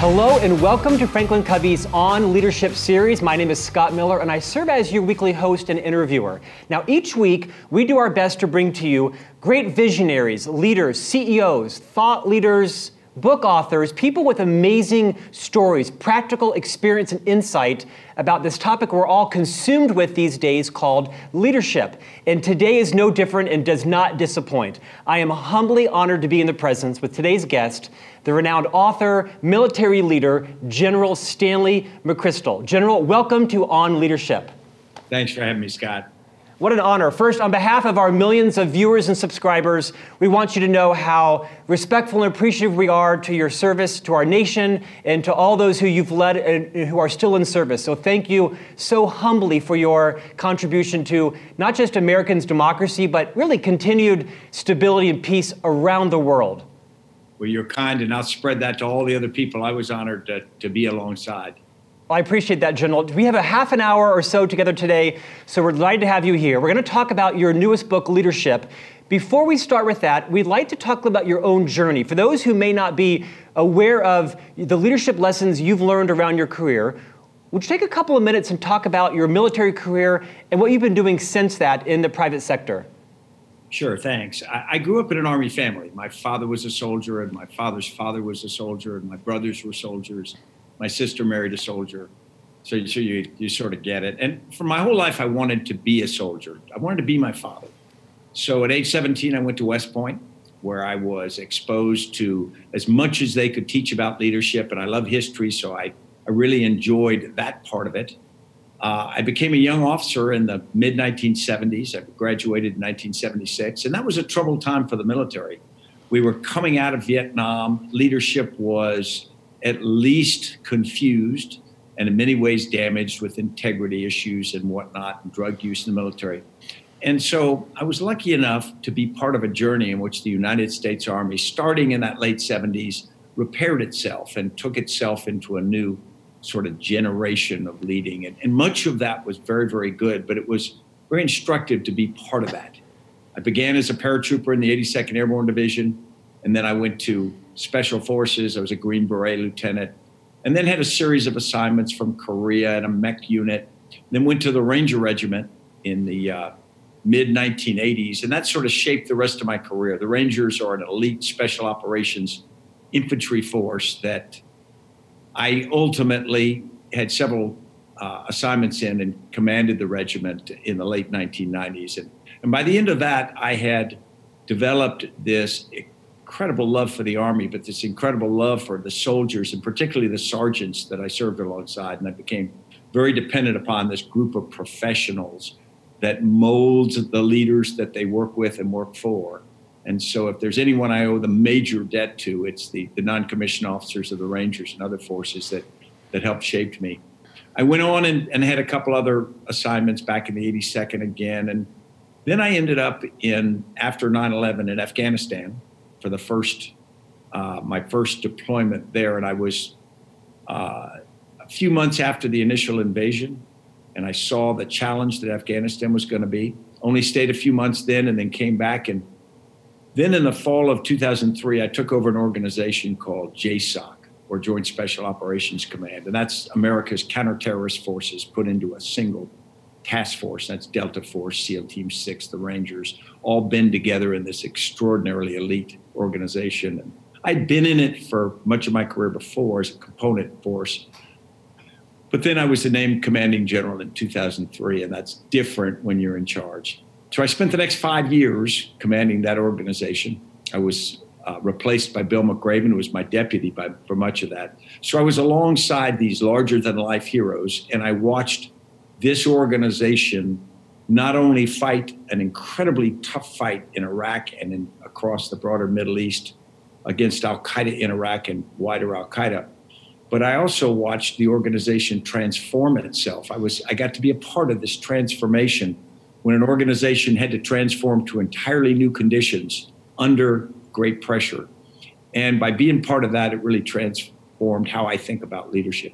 Hello and welcome to Franklin Covey's On Leadership series. My name is Scott Miller and I serve as your weekly host and interviewer. Now, each week we do our best to bring to you great visionaries, leaders, CEOs, thought leaders, book authors, people with amazing stories, practical experience, and insight about this topic we're all consumed with these days called leadership. And today is no different and does not disappoint. I am humbly honored to be in the presence with today's guest, the renowned author, military leader, General Stanley McChrystal. General, welcome to On Leadership. Thanks for having me, Scott. What an honor. First, on behalf of our millions of viewers and subscribers, we want you to know how respectful and appreciative we are to your service, to our nation, and to all those who you've led and who are still in service. So, thank you so humbly for your contribution to not just Americans' democracy, but really continued stability and peace around the world. Well, you're kind, and I'll spread that to all the other people I was honored to, to be alongside. I appreciate that, General. We have a half an hour or so together today, so we're delighted to have you here. We're going to talk about your newest book, Leadership. Before we start with that, we'd like to talk about your own journey. For those who may not be aware of the leadership lessons you've learned around your career, would you take a couple of minutes and talk about your military career and what you've been doing since that in the private sector? Sure, thanks. I, I, grew up in an Army family. My father was a soldier, and my father's father was a soldier, and my brothers were soldiers. My sister married a soldier. So, so you, you sort of get it. And for my whole life, I wanted to be a soldier. I wanted to be my father. So at age 17, I went to West Point, where I was exposed to as much as they could teach about leadership. And I love history, so I, I really enjoyed that part of it. Uh, I became a young officer in the mid 1970s. I graduated in 1976, and that was a troubled time for the military. We were coming out of Vietnam. Leadership was at least confused and in many ways damaged with integrity issues and whatnot, and drug use in the military. And so I was lucky enough to be part of a journey in which the United States Army, starting in that late 70s, repaired itself and took itself into a new sort of generation of leading. And, and much of that was very, very good, but it was very instructive to be part of that. I began as a paratrooper in the 82nd Airborne Division, and then I went to Special Forces. I was a Green Beret lieutenant, and then had a series of assignments from Korea and a mech unit. Then went to the Ranger Regiment in the uh, mid 1980s, and that sort of shaped the rest of my career. The Rangers are an elite special operations infantry force that I ultimately had several uh, assignments in and commanded the regiment in the late 1990s. And, and by the end of that, I had developed this incredible love for the Army, but this incredible love for the soldiers and particularly the sergeants that I served alongside. And I became very dependent upon this group of professionals that molds the leaders that they work with and work for. And so, if there's anyone I owe the major debt to, it's the, the non commissioned officers of the Rangers and other forces that, that helped shape me. I went on and, and had a couple other assignments back in the 82nd again. And then I ended up in, after 9 11, in Afghanistan for the first uh, my first deployment there, and I was uh, a few months after the initial invasion, and I saw the challenge that Afghanistan was going to be. Only stayed a few months then, and then came back. And then in the fall of 2003, I took over an organization called JSOC, or Joint Special Operations Command, and that's America's counterterrorist forces put into a single task force. That's Delta Force, SEAL Team Six, the Rangers, all been together in this extraordinarily elite organization. And I'd been in it for much of my career before as a component force. But then I was the named commanding general in 2003, and that's different when you're in charge. So I spent the next five years commanding that organization. I was uh, replaced by Bill McRaven, who was my deputy by, for much of that. So I was alongside these larger than life heroes, and I watched this organization not only fight an incredibly tough fight in Iraq and in, across the broader Middle East against Al Qaeda in Iraq and wider Al Qaeda, but I also watched the organization transform itself. I was I got to be a part of this transformation when an organization had to transform to entirely new conditions under great pressure. And by being part of that, it really transformed how I think about leadership.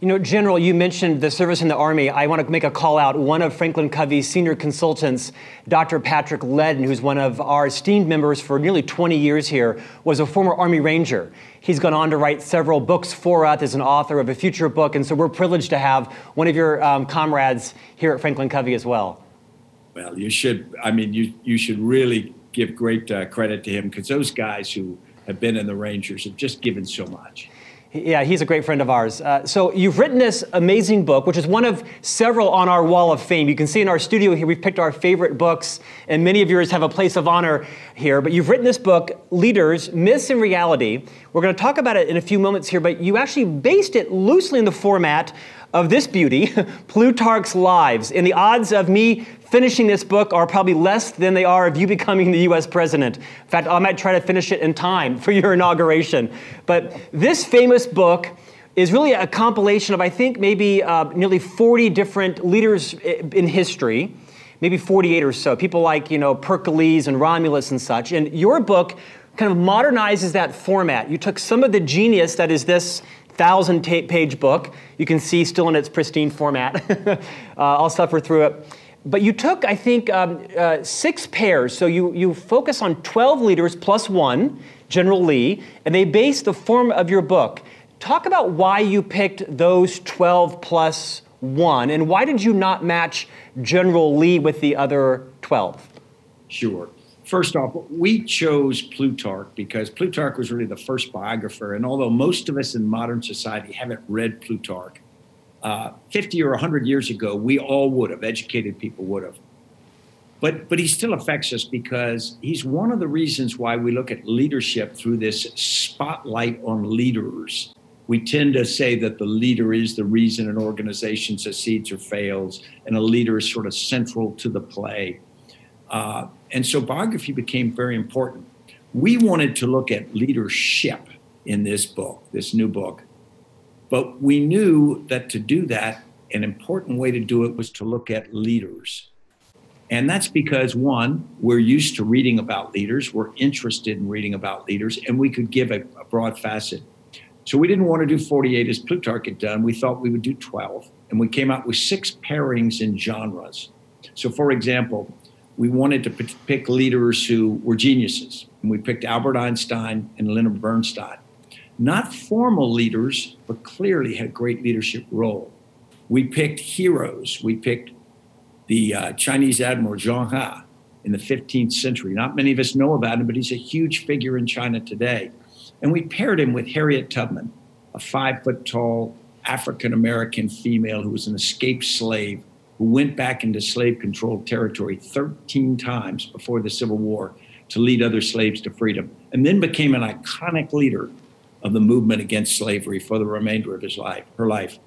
You know, General, you mentioned the service in the Army. I want to make a call out. One of Franklin Covey's senior consultants, Dr. Patrick Leddin, who's one of our esteemed members for nearly 20 years here, was a former Army Ranger. He's gone on to write several books for us as an author of a future book, and so we're privileged to have one of your um, comrades here at Franklin Covey as well. Well, you should, I mean, you, you should really give great uh, credit to him because those guys who have been in the Rangers have just given so much. Yeah, he's a great friend of ours. Uh, so you've written this amazing book, which is one of several on our wall of fame. You can see in our studio here, we've picked our favorite books, and many of yours have a place of honor here. But you've written this book, Leaders, Myths and Reality. We're going to talk about it in a few moments here, but you actually based it loosely in the format of this beauty, Plutarch's Lives. And the odds of me finishing this book are probably less than they are of you becoming the US president. In fact, I might try to finish it in time for your inauguration. But this famous book is really a compilation of, I think, maybe uh, nearly 40 different leaders in history, maybe 48 or so, people like, you know, Pericles and Romulus and such. And your book kind of modernizes that format. You took some of the genius that is this thousand page book, you can see still in its pristine format. uh, I'll suffer through it but you took, I think, um, uh, six pairs. So you, you focus on 12 leaders plus one, General Lee, and they base the form of your book. Talk about why you picked those 12 plus one, and why did you not match General Lee with the other 12? Sure. First off, we chose Plutarch because Plutarch was really the first biographer. And although most of us in modern society haven't read Plutarch, uh, 50 or 100 years ago, we all would have, educated people would have. But, but he still affects us because he's one of the reasons why we look at leadership through this spotlight on leaders. We tend to say that the leader is the reason an organization succeeds or fails, and a leader is sort of central to the play. Uh, and so biography became very important. We wanted to look at leadership in this book, this new book. But we knew that to do that, an important way to do it was to look at leaders. And that's because, one, we're used to reading about leaders, we're interested in reading about leaders, and we could give a, a broad facet. So we didn't want to do 48 as Plutarch had done. We thought we would do 12. And we came out with six pairings in genres. So, for example, we wanted to pick leaders who were geniuses. And we picked Albert Einstein and Leonard Bernstein not formal leaders, but clearly had a great leadership role. We picked heroes. We picked the uh, Chinese Admiral Zheng He in the 15th century. Not many of us know about him, but he's a huge figure in China today. And we paired him with Harriet Tubman, a five foot tall African American female who was an escaped slave who went back into slave controlled territory 13 times before the Civil War to lead other slaves to freedom, and then became an iconic leader of the movement against slavery for the remainder of his life, her life.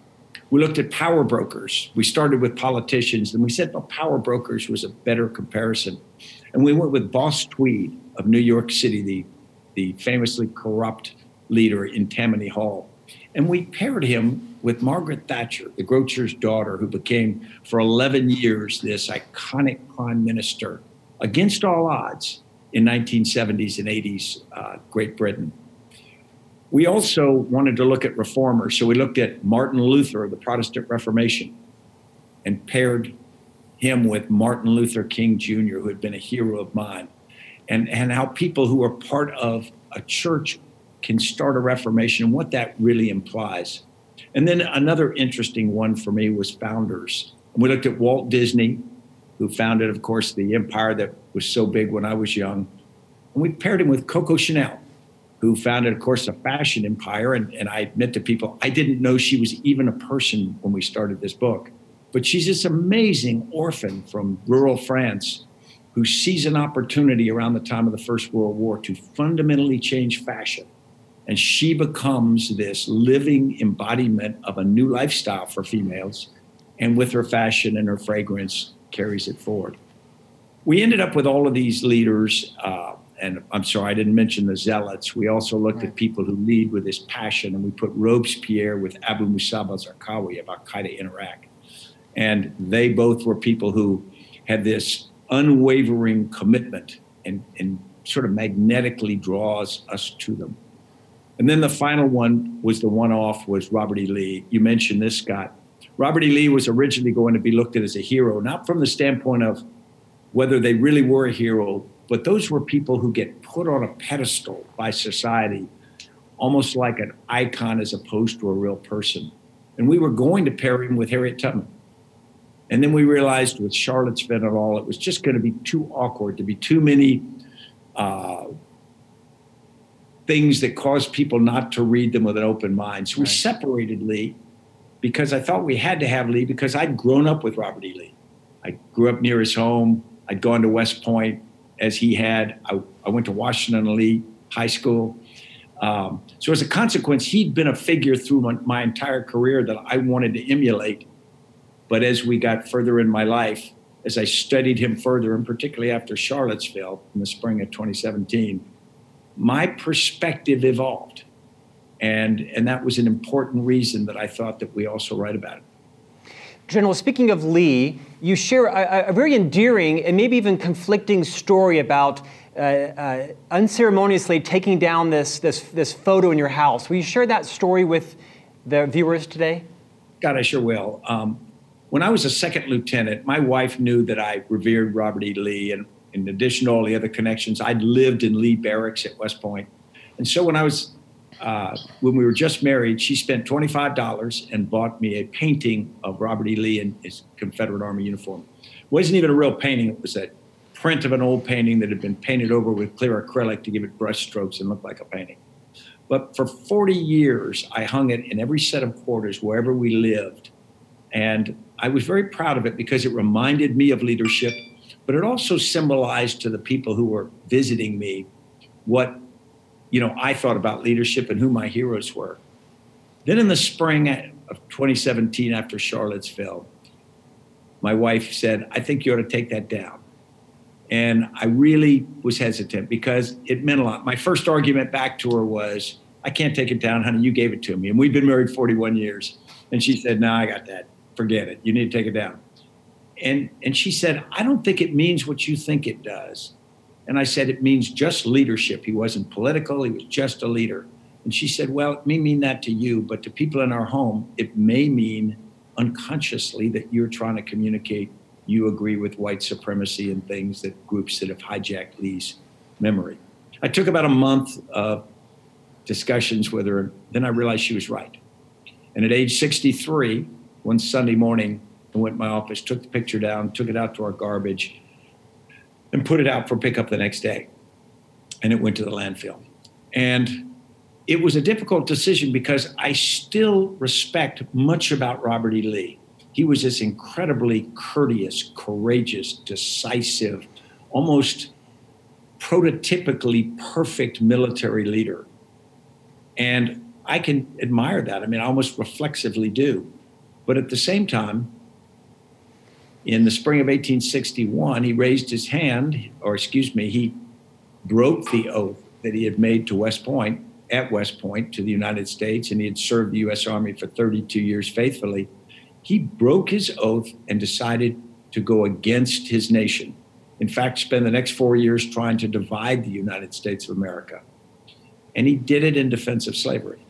We looked at power brokers. We started with politicians, and we said, well, power brokers was a better comparison. And we went with Boss Tweed of New York City, the, the famously corrupt leader in Tammany Hall. And we paired him with Margaret Thatcher, the Grocer's daughter, who became for 11 years this iconic prime minister against all odds in 1970s and 80s uh, Great Britain. We also wanted to look at reformers. So we looked at Martin Luther the Protestant Reformation and paired him with Martin Luther King Jr., who had been a hero of mine, and, and how people who are part of a church can start a reformation and what that really implies. And then another interesting one for me was founders. we looked at Walt Disney, who founded, of course, the empire that was so big when I was young. And we paired him with Coco Chanel, who founded, of course, a fashion empire. And, and I admit to people, I didn't know she was even a person when we started this book. But she's this amazing orphan from rural France who sees an opportunity around the time of the First World War to fundamentally change fashion. And she becomes this living embodiment of a new lifestyle for females. And with her fashion and her fragrance, carries it forward. We ended up with all of these leaders. Uh, and I'm sorry, I didn't mention the zealots. We also looked right. at people who lead with this passion, and we put Robespierre with Abu Musab Zarqawi of Al Qaeda in Iraq. And they both were people who had this unwavering commitment and, and sort of magnetically draws us to them. And then the final one was the one off was Robert E. Lee. You mentioned this, Scott. Robert E. Lee was originally going to be looked at as a hero, not from the standpoint of whether they really were a hero, but those were people who get put on a pedestal by society, almost like an icon as opposed to a real person. And we were going to pair him with Harriet Tubman. And then we realized with Charlottesville and all, it was just going to be too awkward, to be too many uh, things that caused people not to read them with an open mind. So we right. separated Lee because I thought we had to have Lee because I'd grown up with Robert E. Lee. I grew up near his home. I'd gone to West Point as he had. I, I went to Washington Lee High School. Um, so as a consequence, he'd been a figure through my, my, entire career that I wanted to emulate. But as we got further in my life, as I studied him further, and particularly after Charlottesville in the spring of 2017, my perspective evolved. And, and that was an important reason that I thought that we also write about it. General, speaking of Lee, you share a, a very endearing and maybe even conflicting story about uh, uh, unceremoniously taking down this, this, this photo in your house. Will you share that story with the viewers today? God, I sure will. Um, when I was a second lieutenant, my wife knew that I revered Robert E. Lee, and in addition to all the other connections, I'd lived in Lee Barracks at West Point. And so when I was uh, when we were just married, she spent $25 and bought me a painting of Robert E. Lee in his Confederate Army uniform. It wasn't even a real painting, it was a print of an old painting that had been painted over with clear acrylic to give it brush strokes and look like a painting. But for 40 years, I hung it in every set of quarters wherever we lived. And I was very proud of it because it reminded me of leadership, but it also symbolized to the people who were visiting me what you know, I thought about leadership and who my heroes were. Then in the spring of 2017, after Charlottesville, my wife said, I think you ought to take that down. And I really was hesitant because it meant a lot. My first argument back to her was, I can't take it down, honey. You gave it to me. And we've been married 41 years. And she said, No, I got that. Forget it. You need to take it down. And, and she said, I don't think it means what you think it does. And I said, It means just leadership. He wasn't political, he was just a leader. And she said, Well, it may mean that to you, but to people in our home, it may mean unconsciously that you're trying to communicate you agree with white supremacy and things that groups that have hijacked Lee's memory. I took about a month of discussions with her. Then I realized she was right. And at age 63, one Sunday morning, I went to my office, took the picture down, took it out to our garbage, and put it out for pickup the next day. And it went to the landfill. And it was a difficult decision because I still respect much about Robert E. Lee. He was this incredibly courteous, courageous, decisive, almost prototypically perfect military leader. And I can admire that. I mean, I almost reflexively do. But at the same time, in the spring of 1861, he raised his hand, or excuse me, he broke the oath that he had made to West Point, at West Point, to the United States, and he had served the U.S. Army for 32 years faithfully. He broke his oath and decided to go against his nation. In fact, spend the next four years trying to divide the United States of America. And he did it in defense of slavery.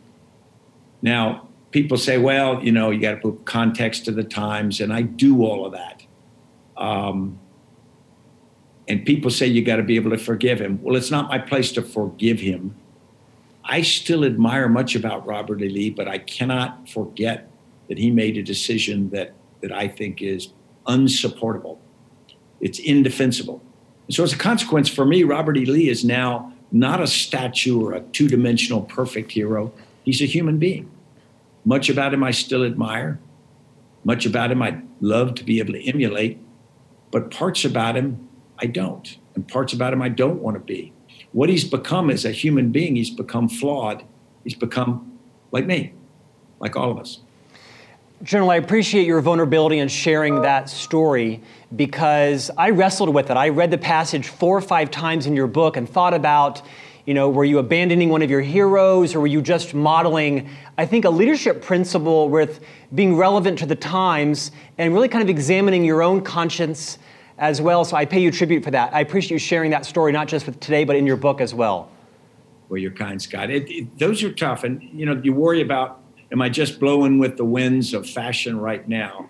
Now, people say, well, you know, you got to put context to the times, and I do all of that. Um, and people say you got to be able to forgive him. Well, it's not my place to forgive him. I still admire much about Robert E. Lee, but I cannot forget that he made a decision that, that I think is unsupportable. It's indefensible. And so, as a consequence, for me, Robert E. Lee is now not a statue or a two dimensional perfect hero. He's a human being. Much about him I still admire. Much about him I'd love to be able to emulate. But parts about him, I don't. And parts about him, I don't want to be. What he's become as a human being, he's become flawed. He's become like me, like all of us. General, I appreciate your vulnerability in sharing that story because I wrestled with it. I read the passage four or five times in your book and thought about, you know, were you abandoning one of your heroes or were you just modeling, I think, a leadership principle with being relevant to the times and really kind of examining your own conscience as well. So I pay you tribute for that. I appreciate you sharing that story, not just with today, but in your book as well. Well, you're kind, Scott. It, it, those are tough, and you know you worry about am I just blowing with the winds of fashion right now?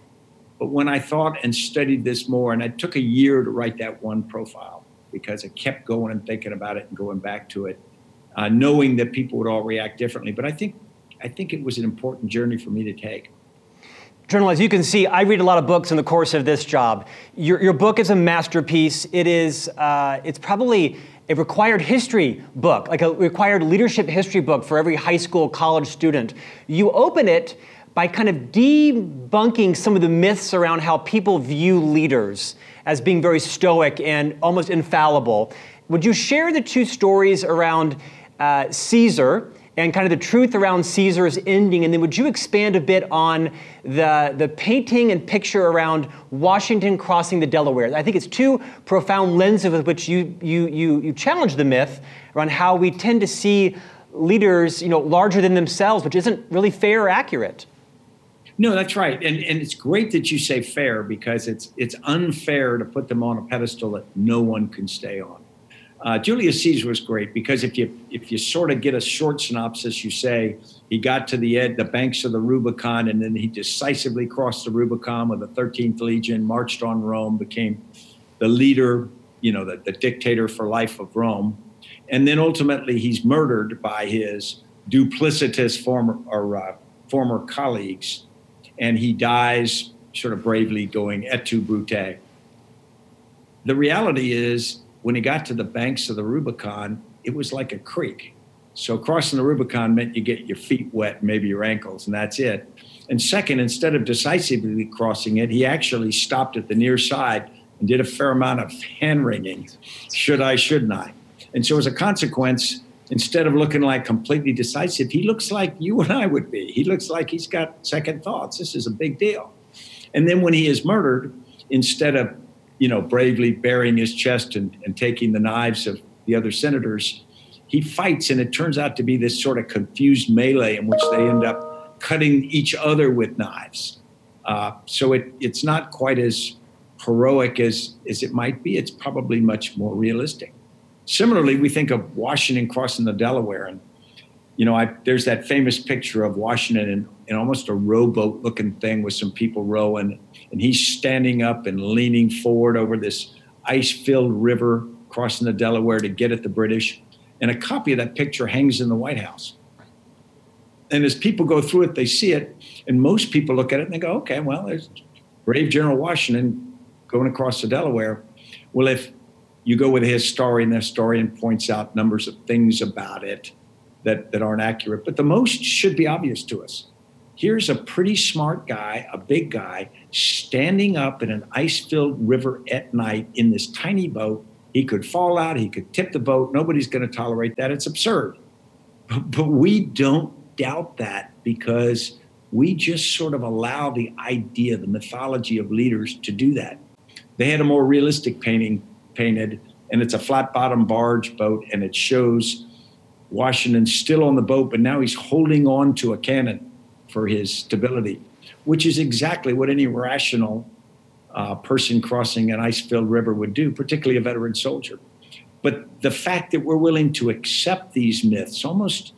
But when I thought and studied this more, and I took a year to write that one profile because I kept going and thinking about it and going back to it, uh, knowing that people would all react differently. But I think I think it was an important journey for me to take. Journal, as you can see, I read a lot of books in the course of this job. Your, your book is a masterpiece. It is, uh, it's probably a required history book, like a required leadership history book for every high school, college student. You open it by kind of debunking some of the myths around how people view leaders as being very stoic and almost infallible. Would you share the two stories around uh, Caesar and kind of the truth around Caesar's ending. And then would you expand a bit on the, the painting and picture around Washington crossing the Delaware? I think it's two profound lenses with which you, you, you, you challenge the myth around how we tend to see leaders you know, larger than themselves, which isn't really fair or accurate. No, that's right, and and it's great that you say fair because it's it's unfair to put them on a pedestal that no one can stay on. Uh, Julius Caesar was great because if you if you sort of get a short synopsis, you say he got to the ed, the banks of the Rubicon, and then he decisively crossed the Rubicon with the 13th Legion, marched on Rome, became the leader, you know, the, the dictator for life of Rome, and then ultimately he's murdered by his duplicitous former or uh, former colleagues, and he dies sort of bravely going et tu brute. The reality is when he got to the banks of the Rubicon, it was like a creek. So crossing the Rubicon meant you get your feet wet, maybe your ankles, and that's it. And second, instead of decisively crossing it, he actually stopped at the near side and did a fair amount of hand wringing. Should I, shouldn't I? And so as a consequence, instead of looking like completely decisive, he looks like you and I would be. He looks like he's got second thoughts. This is a big deal. And then when he is murdered, instead of you know, bravely burying his chest and, and taking the knives of the other senators, he fights, and it turns out to be this sort of confused melee in which they end up cutting each other with knives. Uh, so it, it's not quite as heroic as, as it might be. It's probably much more realistic. Similarly, we think of Washington crossing the Delaware, and you know, I, there's that famous picture of Washington in, in almost a rowboat looking thing with some people rowing, and he's standing up and leaning forward over this ice filled river crossing the Delaware to get at the British. And a copy of that picture hangs in the White House. And as people go through it, they see it, and most people look at it and they go, okay, well, there's brave General Washington going across the Delaware. Well, if you go with a historian, the historian points out numbers of things about it that, that aren't accurate, but the most should be obvious to us. Here's a pretty smart guy, a big guy, standing up in an ice filled river at night in this tiny boat. He could fall out, he could tip the boat. Nobody's going to tolerate that. It's absurd. But, but we don't doubt that because we just sort of allow the idea, the mythology of leaders to do that. They had a more realistic painting painted, and it's a flat bottom barge boat, and it shows Washington still on the boat, but now he's holding on to a cannon for his stability, which is exactly what any rational uh, person crossing an ice filled river would do, particularly a veteran soldier. But the fact that we're willing to accept these myths almost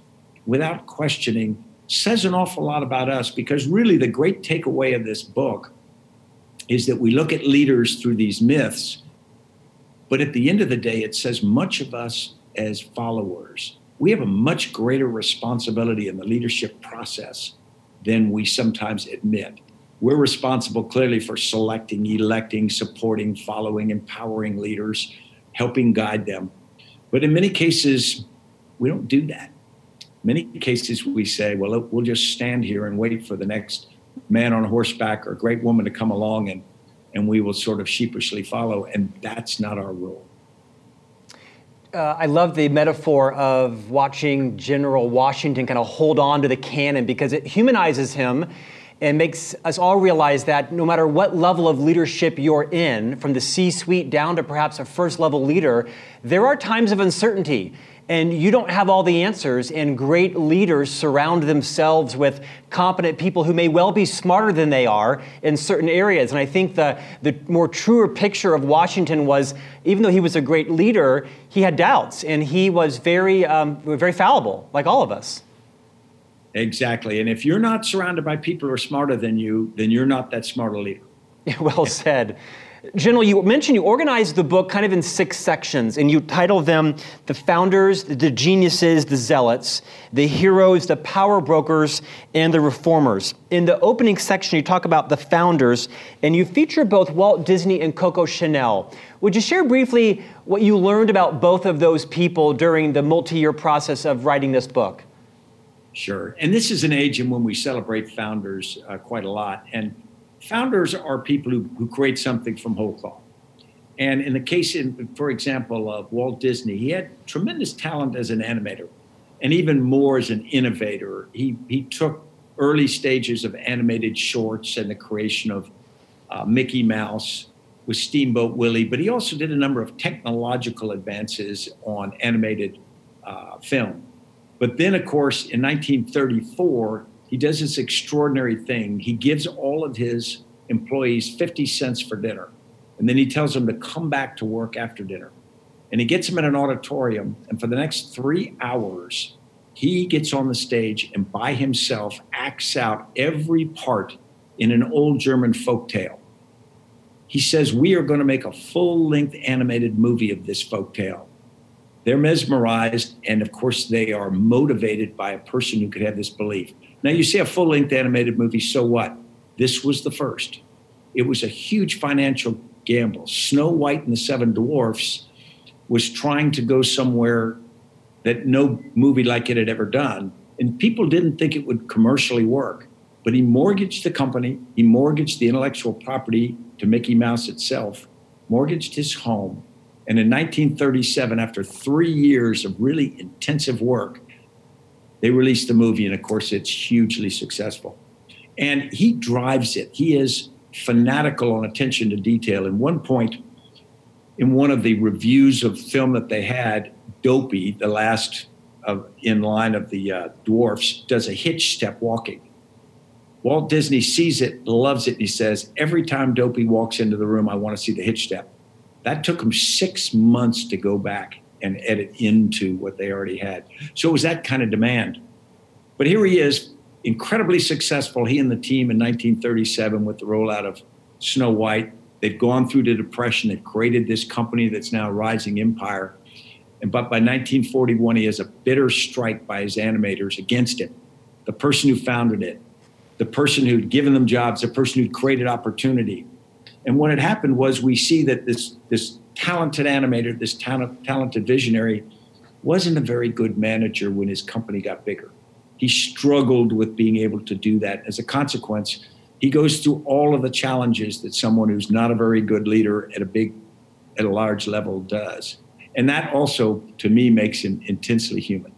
without questioning says an awful lot about us because really the great takeaway of this book is that we look at leaders through these myths, but at the end of the day, it says much of us as followers we have a much greater responsibility in the leadership process than we sometimes admit. We're responsible clearly for selecting, electing, supporting, following, empowering leaders, helping guide them. But in many cases, we don't do that. Many cases we say, well, we'll just stand here and wait for the next man on horseback or great woman to come along and, and we will sort of sheepishly follow. And that's not our role uh, I love the metaphor of watching General Washington kind of hold on to the cannon because it humanizes him and makes us all realize that no matter what level of leadership you're in, from the C suite down to perhaps a first level leader, there are times of uncertainty. And you don't have all the answers, and great leaders surround themselves with competent people who may well be smarter than they are in certain areas. And I think the, the more truer picture of Washington was even though he was a great leader, he had doubts, and he was very, um, very fallible, like all of us. Exactly. And if you're not surrounded by people who are smarter than you, then you're not that smart a leader. well said. General, you mentioned you organized the book kind of in six sections, and you titled them The Founders, the Geniuses, the Zealots, the Heroes, the Power Brokers, and the Reformers. In the opening section, you talk about the founders, and you feature both Walt Disney and Coco Chanel. Would you share briefly what you learned about both of those people during the multi year process of writing this book? Sure. And this is an age in when we celebrate founders uh, quite a lot. And founders are people who, who create something from whole cloth. And in the case, in, for example, of Walt Disney, he had tremendous talent as an animator and even more as an innovator. He, he took early stages of animated shorts and the creation of uh, Mickey Mouse with Steamboat Willie, but he also did a number of technological advances on animated uh, film. But then, of course, in 1934, he does this extraordinary thing. He gives all of his employees 50 cents for dinner. And then he tells them to come back to work after dinner. And he gets them in an auditorium. And for the next three hours, he gets on the stage and by himself acts out every part in an old German folk tale. He says, We are going to make a full length animated movie of this folk tale. They're mesmerized, and of course, they are motivated by a person who could have this belief. Now, you see a full length animated movie, so what? This was the first. It was a huge financial gamble. Snow White and the Seven Dwarfs was trying to go somewhere that no movie like it had ever done. And people didn't think it would commercially work. But he mortgaged the company, he mortgaged the intellectual property to Mickey Mouse itself, mortgaged his home, and in 1937, after three years of really intensive work, they released the movie, and of course, it's hugely successful. And he drives it. He is fanatical on attention to detail. In one point, in one of the reviews of film that they had, Dopey, the last of, in line of the uh, dwarfs, does a hitch step walking. Walt Disney sees it, loves it, and he says, Every time Dopey walks into the room, I want to see the hitch step. That took him six months to go back and edit into what they already had. So it was that kind of demand. But here he is, incredibly successful, he and the team in 1937 with the rollout of Snow White. They'd gone through the Depression, they've created this company that's now a rising empire. And but by 1941, he has a bitter strike by his animators against it. The person who founded it, the person who'd given them jobs, the person who'd created opportunity, and what had happened was we see that this this talented animator, this talent, talented visionary, wasn't a very good manager when his company got bigger. He struggled with being able to do that. As a consequence, he goes through all of the challenges that someone who's not a very good leader at a big, at a large level does. And that also, to me, makes him intensely human.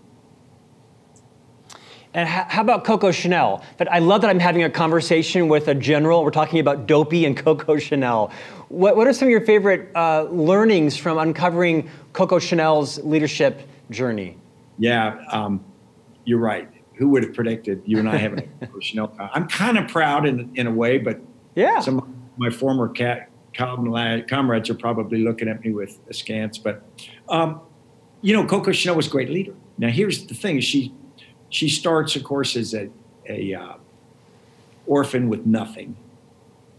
And how about Coco Chanel? But I love that I'm having a conversation with a general. We're talking about Dopey and Coco Chanel. What, what are some of your favorite uh, learnings from uncovering Coco Chanel's leadership journey? Yeah, um, you're right. Who would have predicted you and I having a Coco Chanel? I'm kind of proud in, in a way, but yeah, some of my former cat comrades are probably looking at me with askance. But um, you know, Coco Chanel was a great leader. Now, here's the thing: she she starts, of course, as a, a uh, orphan with nothing.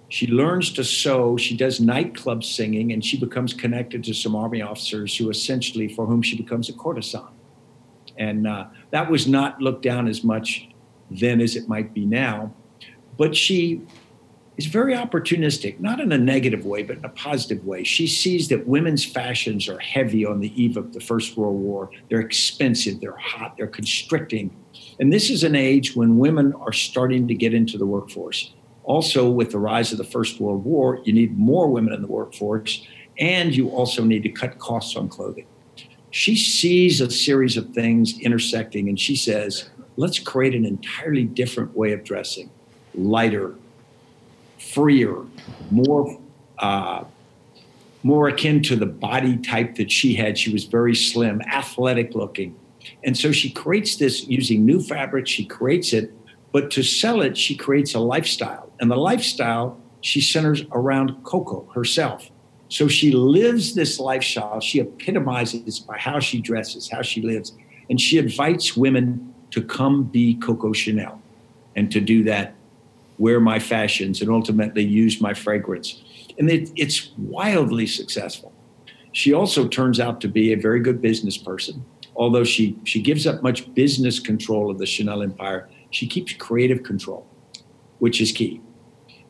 She learns to sew. She does nightclub singing, and she becomes connected to some army officers who essentially, for whom she becomes a courtesan. And uh, that was not looked down as much then as it might be now. But she is very opportunistic, not in a negative way, but in a positive way. She sees that women's fashions are heavy on the eve of the First World War. They're expensive, they're hot, they're constricting. And this is an age when women are starting to get into the workforce. Also, with the rise of the First World War, you need more women in the workforce, and you also need to cut costs on clothing. She sees a series of things intersecting, and she says, let's create an entirely different way of dressing, lighter, freer, more uh, more akin to the body type that she had. She was very slim, athletic looking. And so she creates this using new fabric, she creates it, but to sell it, she creates a lifestyle. And the lifestyle she centers around Coco herself. So she lives this lifestyle. She epitomizes by how she dresses, how she lives. And she invites women to come be Coco Chanel and to do that, wear my fashions, and ultimately use my fragrance. And it, it's wildly successful. She also turns out to be a very good business person. Although she, she gives up much business control of the Chanel empire, she keeps creative control, which is key.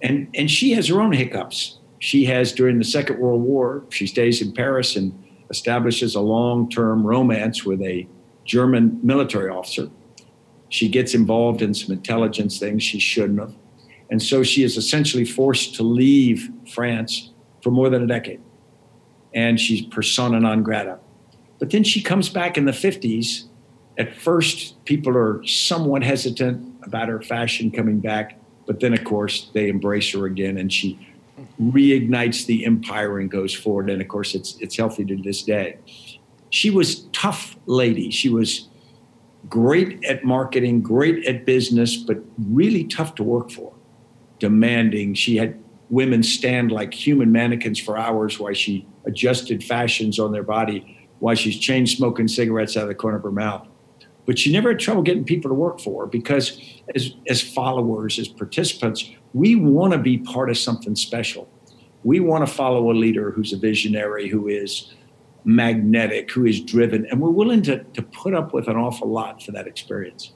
And, and she has her own hiccups. She has, during the Second World War, she stays in Paris and establishes a long term romance with a German military officer. She gets involved in some intelligence things she shouldn't have. And so she is essentially forced to leave France for more than a decade. And she's persona non grata. But then she comes back in the 50s. At first, people are somewhat hesitant about her fashion coming back. But then, of course, they embrace her again and she reignites the empire and goes forward. And of course, it's, it's healthy to this day. She was tough lady. She was great at marketing, great at business, but really tough to work for, demanding. She had women stand like human mannequins for hours while she adjusted fashions on their body, while she's chain smoking cigarettes out of the corner of her mouth. But she never had trouble getting people to work for her because, as, as followers, as participants, we want to be part of something special. We want to follow a leader who's a visionary, who is magnetic, who is driven, and we're willing to, to put up with an awful lot for that experience.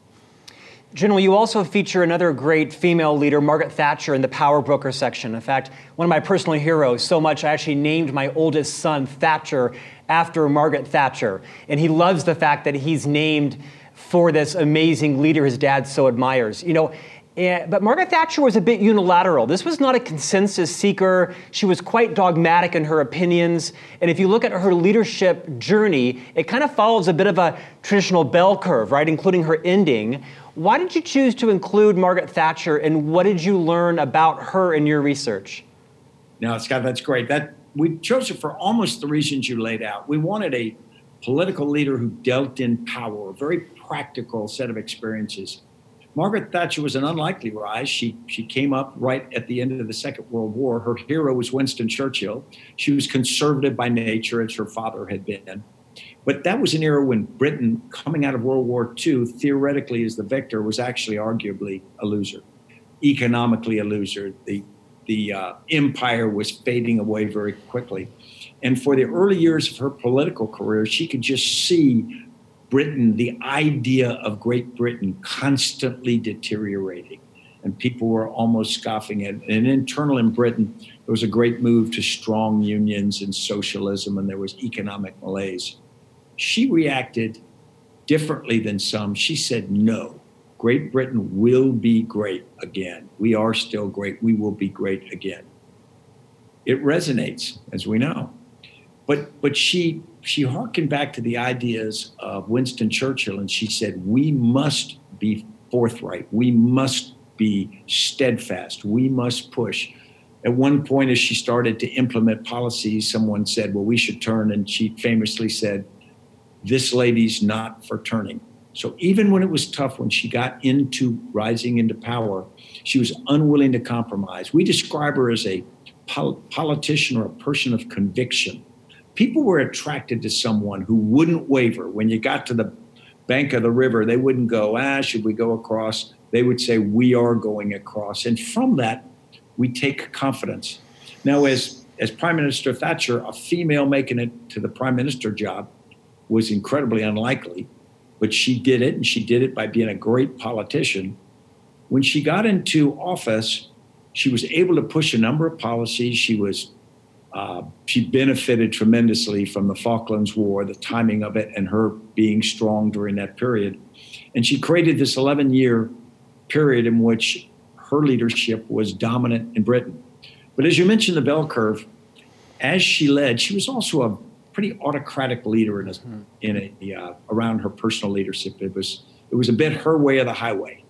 General, you also feature another great female leader, Margaret Thatcher, in the Power Broker section. In fact, one of my personal heroes, so much I actually named my oldest son Thatcher after Margaret Thatcher. And he loves the fact that he's named for this amazing leader his dad so admires. You know, yeah, but Margaret Thatcher was a bit unilateral. This was not a consensus seeker. She was quite dogmatic in her opinions. And if you look at her leadership journey, it kind of follows a bit of a traditional bell curve, right, including her ending. Why did you choose to include Margaret Thatcher, and what did you learn about her in your research? No, Scott, that's great. That we chose it for almost the reasons you laid out. We wanted a political leader who dealt in power, a very practical set of experiences Margaret Thatcher was an unlikely rise. She, she came up right at the end of the Second World War. Her hero was Winston Churchill. She was conservative by nature, as her father had been. But that was an era when Britain, coming out of World War II, theoretically as the victor, was actually arguably a loser, economically a loser. The, the uh, empire was fading away very quickly. And for the early years of her political career, she could just see Britain, the idea of Great Britain constantly deteriorating. And people were almost scoffing at it. And internal in Britain, there was a great move to strong unions and socialism, and there was economic malaise. She reacted differently than some. She said, No, Great Britain will be great again. We are still great. We will be great again. It resonates, as we know. But, but she she harkened back to the ideas of Winston Churchill and she said, We must be forthright. We must be steadfast. We must push. At one point, as she started to implement policies, someone said, Well, we should turn. And she famously said, This lady's not for turning. So even when it was tough, when she got into rising into power, she was unwilling to compromise. We describe her as a pol- politician or a person of conviction people were attracted to someone who wouldn't waver. When you got to the bank of the river, they wouldn't go, ah, should we go across? They would say, we are going across. And from that, we take confidence. Now, as, as Prime Minister Thatcher, a female making it to the prime minister job was incredibly unlikely, but she did it, and she did it by being a great politician. When she got into office, she was able to push a number of policies. She was uh, she benefited tremendously from the Falklands War, the timing of it, and her being strong during that period. And she created this 11 year period in which her leadership was dominant in Britain. But as you mentioned, the bell curve, as she led, she was also a pretty autocratic leader in a, mm-hmm. in a uh, around her personal leadership. It was it was a bit her way of the highway,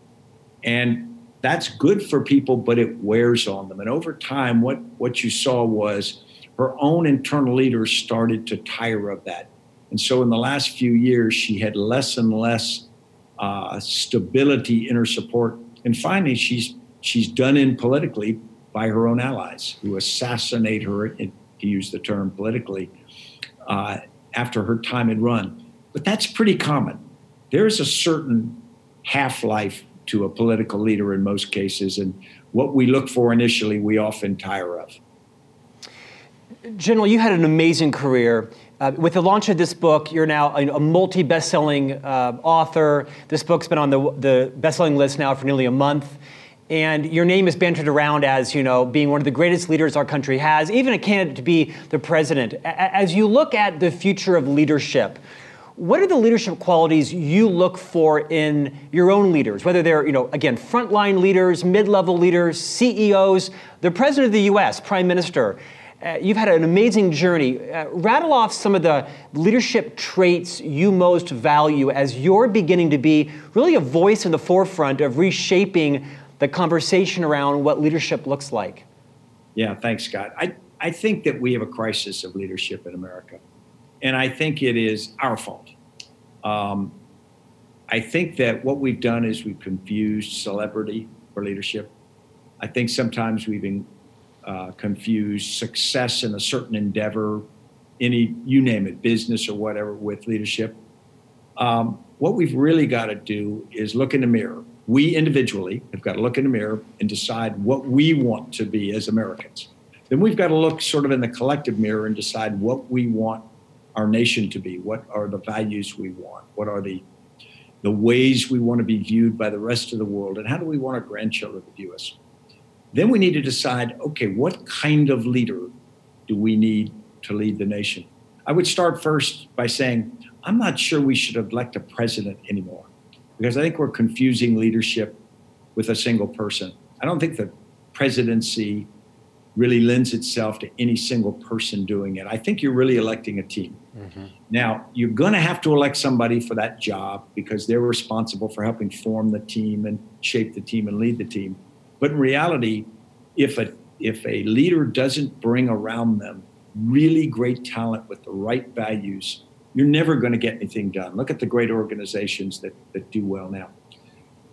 and that's good for people, but it wears on them. And over time, what what you saw was her own internal leaders started to tire of that. And so in the last few years, she had less and less uh, stability in her support. And finally, she's she's done in politically by her own allies who assassinate her, to use the term politically, uh, after her time had run. But that's pretty common. There's a certain half life to a political leader in most cases, and what we look for initially, we often tire of. General, you had an amazing career. Uh, with the launch of this book, you're now a, a multi best selling uh, author. This book's been on the, the best selling list now for nearly a month. And your name is bantered around as, you know, being one of the greatest leaders our country has, even a candidate to be the president. As you look at the future of leadership, what are the leadership qualities you look for in your own leaders, whether they're, you know, again, frontline leaders, mid-level leaders, CEOs, the president of the US, prime minister? Uh, you've had an amazing journey. Uh, rattle off some of the leadership traits you most value as you're beginning to be really a voice in the forefront of reshaping the conversation around what leadership looks like. Yeah, thanks, Scott. I, I think that we have a crisis of leadership in America. And I think it is our fault. Um, I think that what we've done is we've confused celebrity for leadership. I think sometimes we've been, uh, confused success in a certain endeavor, any you name it, business or whatever, with leadership. Um, what we've really got to do is look in the mirror. We individually have got to look in the mirror and decide what we want to be as Americans. Then we've got to look sort of in the collective mirror and decide what we want our nation to be? What are the values we want? What are the the ways we want to be viewed by the rest of the world? And how do we want our grandchildren to view us? Then we need to decide, okay, what kind of leader do we need to lead the nation? I would start first by saying, I'm not sure we should elect a president anymore because I think we're confusing leadership with a single person. I don't think the presidency really lends itself to any single person doing it. I think you're really electing a team. Mm-hmm. Now, you're going to have to elect somebody for that job because they're responsible for helping form the team and shape the team and lead the team. But in reality, if a if a leader doesn't bring around them really great talent with the right values, you're never going to get anything done. Look at the great organizations that, that do well now.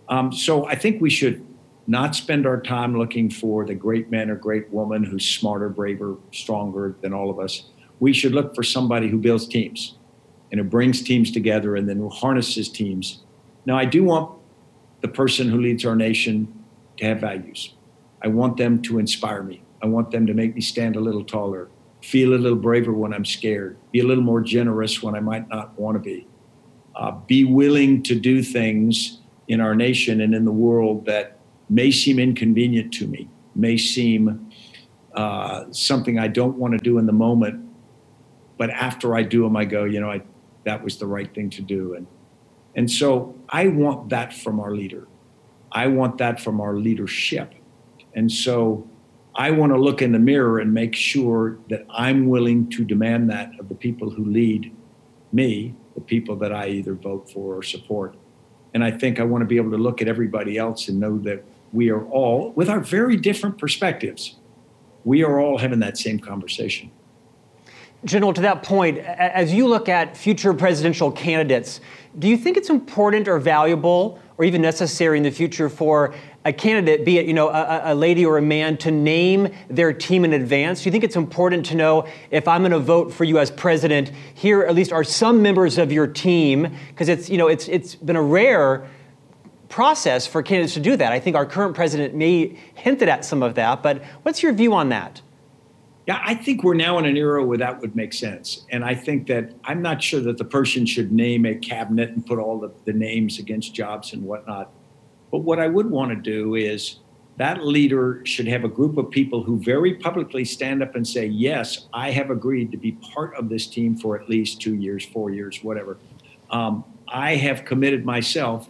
Um, so I think we should not spend our time looking for the great man or great woman who's smarter, braver, stronger than all of us. We should look for somebody who builds teams and who brings teams together and then who harnesses teams. Now, I do want the person who leads our nation to have values. I want them to inspire me. I want them to make me stand a little taller, feel a little braver when I'm scared, be a little more generous when I might not want to be, uh, be willing to do things in our nation and in the world that may seem inconvenient to me, may seem uh, something I don't want to do in the moment, but after I do them, I go, you know, I, that was the right thing to do. And, and so I want that from our leader. I want that from our leadership. And so I want to look in the mirror and make sure that I'm willing to demand that of the people who lead me, the people that I either vote for or support. And I think I want to be able to look at everybody else and know that we are all, with our very different perspectives, we are all having that same conversation. General, to that point, as you look at future presidential candidates, do you think it's important or valuable or even necessary in the future for a candidate, be it you know a, a, lady or a man, to name their team in advance? Do you think it's important to know if I'm going to vote for you as president? Here, at least, are some members of your team because it's you know it's it's been a rare process for candidates to do that. I think our current president may hinted at some of that, but what's your view on that? Yeah, I think we're now in an era where that would make sense. And I think that I'm not sure that the person should name a cabinet and put all the, the names against jobs and whatnot. But what I would want to do is that leader should have a group of people who very publicly stand up and say, Yes, I have agreed to be part of this team for at least two years, four years, whatever. Um, I have committed myself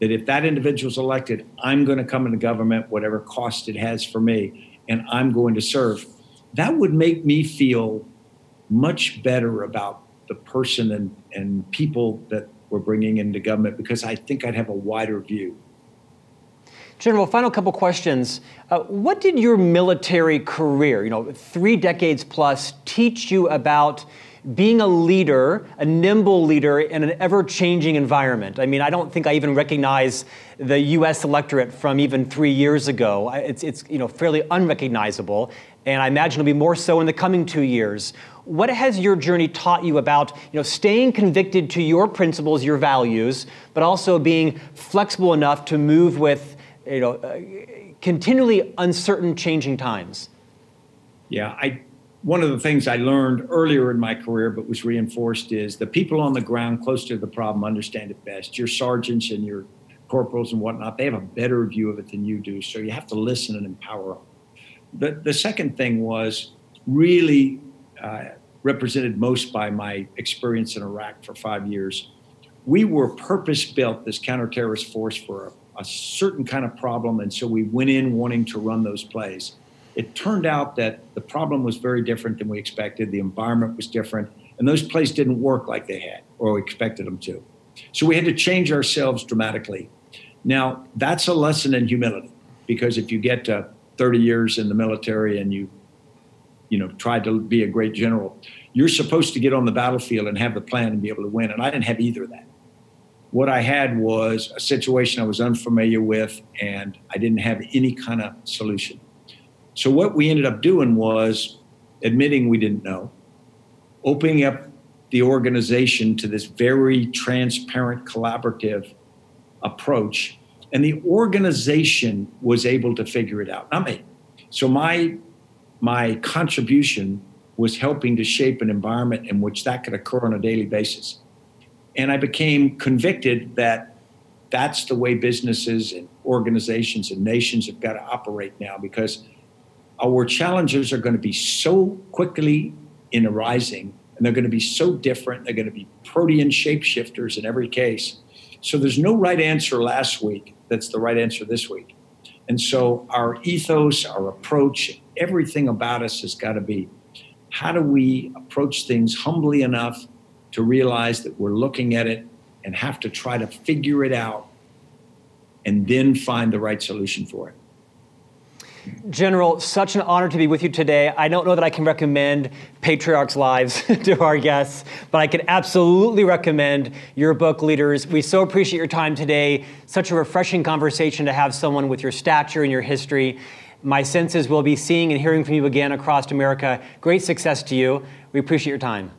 that if that individual is elected, I'm going to come into government, whatever cost it has for me, and I'm going to serve. That would make me feel much better about the person and, and people that we're bringing into government because I think I'd have a wider view. General, final couple questions. Uh, what did your military career, you know, three decades plus, teach you about being a leader, a nimble leader in an ever changing environment. I mean, I don't think I even recognize the US electorate from even three years ago. It's, it's you know, fairly unrecognizable, and I imagine it'll be more so in the coming two years. What has your journey taught you about you know, staying convicted to your principles, your values, but also being flexible enough to move with you know, uh, continually uncertain, changing times? Yeah, I one of the things I learned earlier in my career, but was reinforced, is the people on the ground close to the problem understand it best. Your sergeants and your corporals and whatnot, they have a better view of it than you do. So you have to listen and empower them. The, the second thing was really uh, represented most by my experience in Iraq for five years. We were purpose built, this counterterrorist force, for a, a certain kind of problem. And so we went in wanting to run those plays. It turned out that the problem was very different than we expected. The environment was different, and those plays didn't work like they had or we expected them to. So we had to change ourselves dramatically. Now, that's a lesson in humility because if you get to 30 years in the military and you you know tried to be a great general, you're supposed to get on the battlefield and have the plan and be able to win. And I didn't have either of that. What I had was a situation I was unfamiliar with, and I didn't have any kind of solution. So what we ended up doing was admitting we didn't know, opening up the organization to this very transparent, collaborative approach. And the organization was able to figure it out, not me. So my my contribution was helping to shape an environment in which that could occur on a daily basis. And I became convicted that that's the way businesses and organizations and nations have got to operate now because our challenges are going to be so quickly in arising and they're going to be so different. They're going to be protean shapeshifters in every case. So there's no right answer last week that's the right answer this week. And so our ethos, our approach, everything about us has got to be how do we approach things humbly enough to realize that we're looking at it and have to try to figure it out and then find the right solution for it. General, such an honor to be with you today. I don't know that I can recommend Plutarch's Lives to our guests, but I can absolutely recommend your book, Leaders. We so appreciate your time today. Such a refreshing conversation to have someone with your stature and your history. My senses we'll be seeing and hearing from you again across America. Great success to you. We appreciate your time.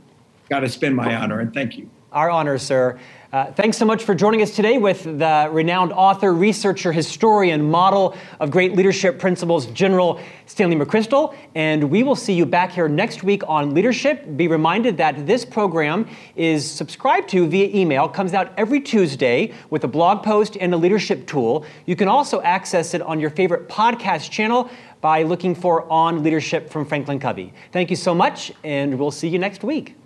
Got to spend my honor, and thank you. Our honor, sir. Uh, thanks so much for joining us today with the renowned author, researcher, historian, model of great leadership principles, General Stanley McChrystal. And we will see you back here next week on leadership. Be reminded that this program is subscribed to via email, comes out every Tuesday with a blog post and a leadership tool. You can also access it on your favorite podcast channel by looking for On Leadership from Franklin Covey. Thank you so much, and we'll see you next week.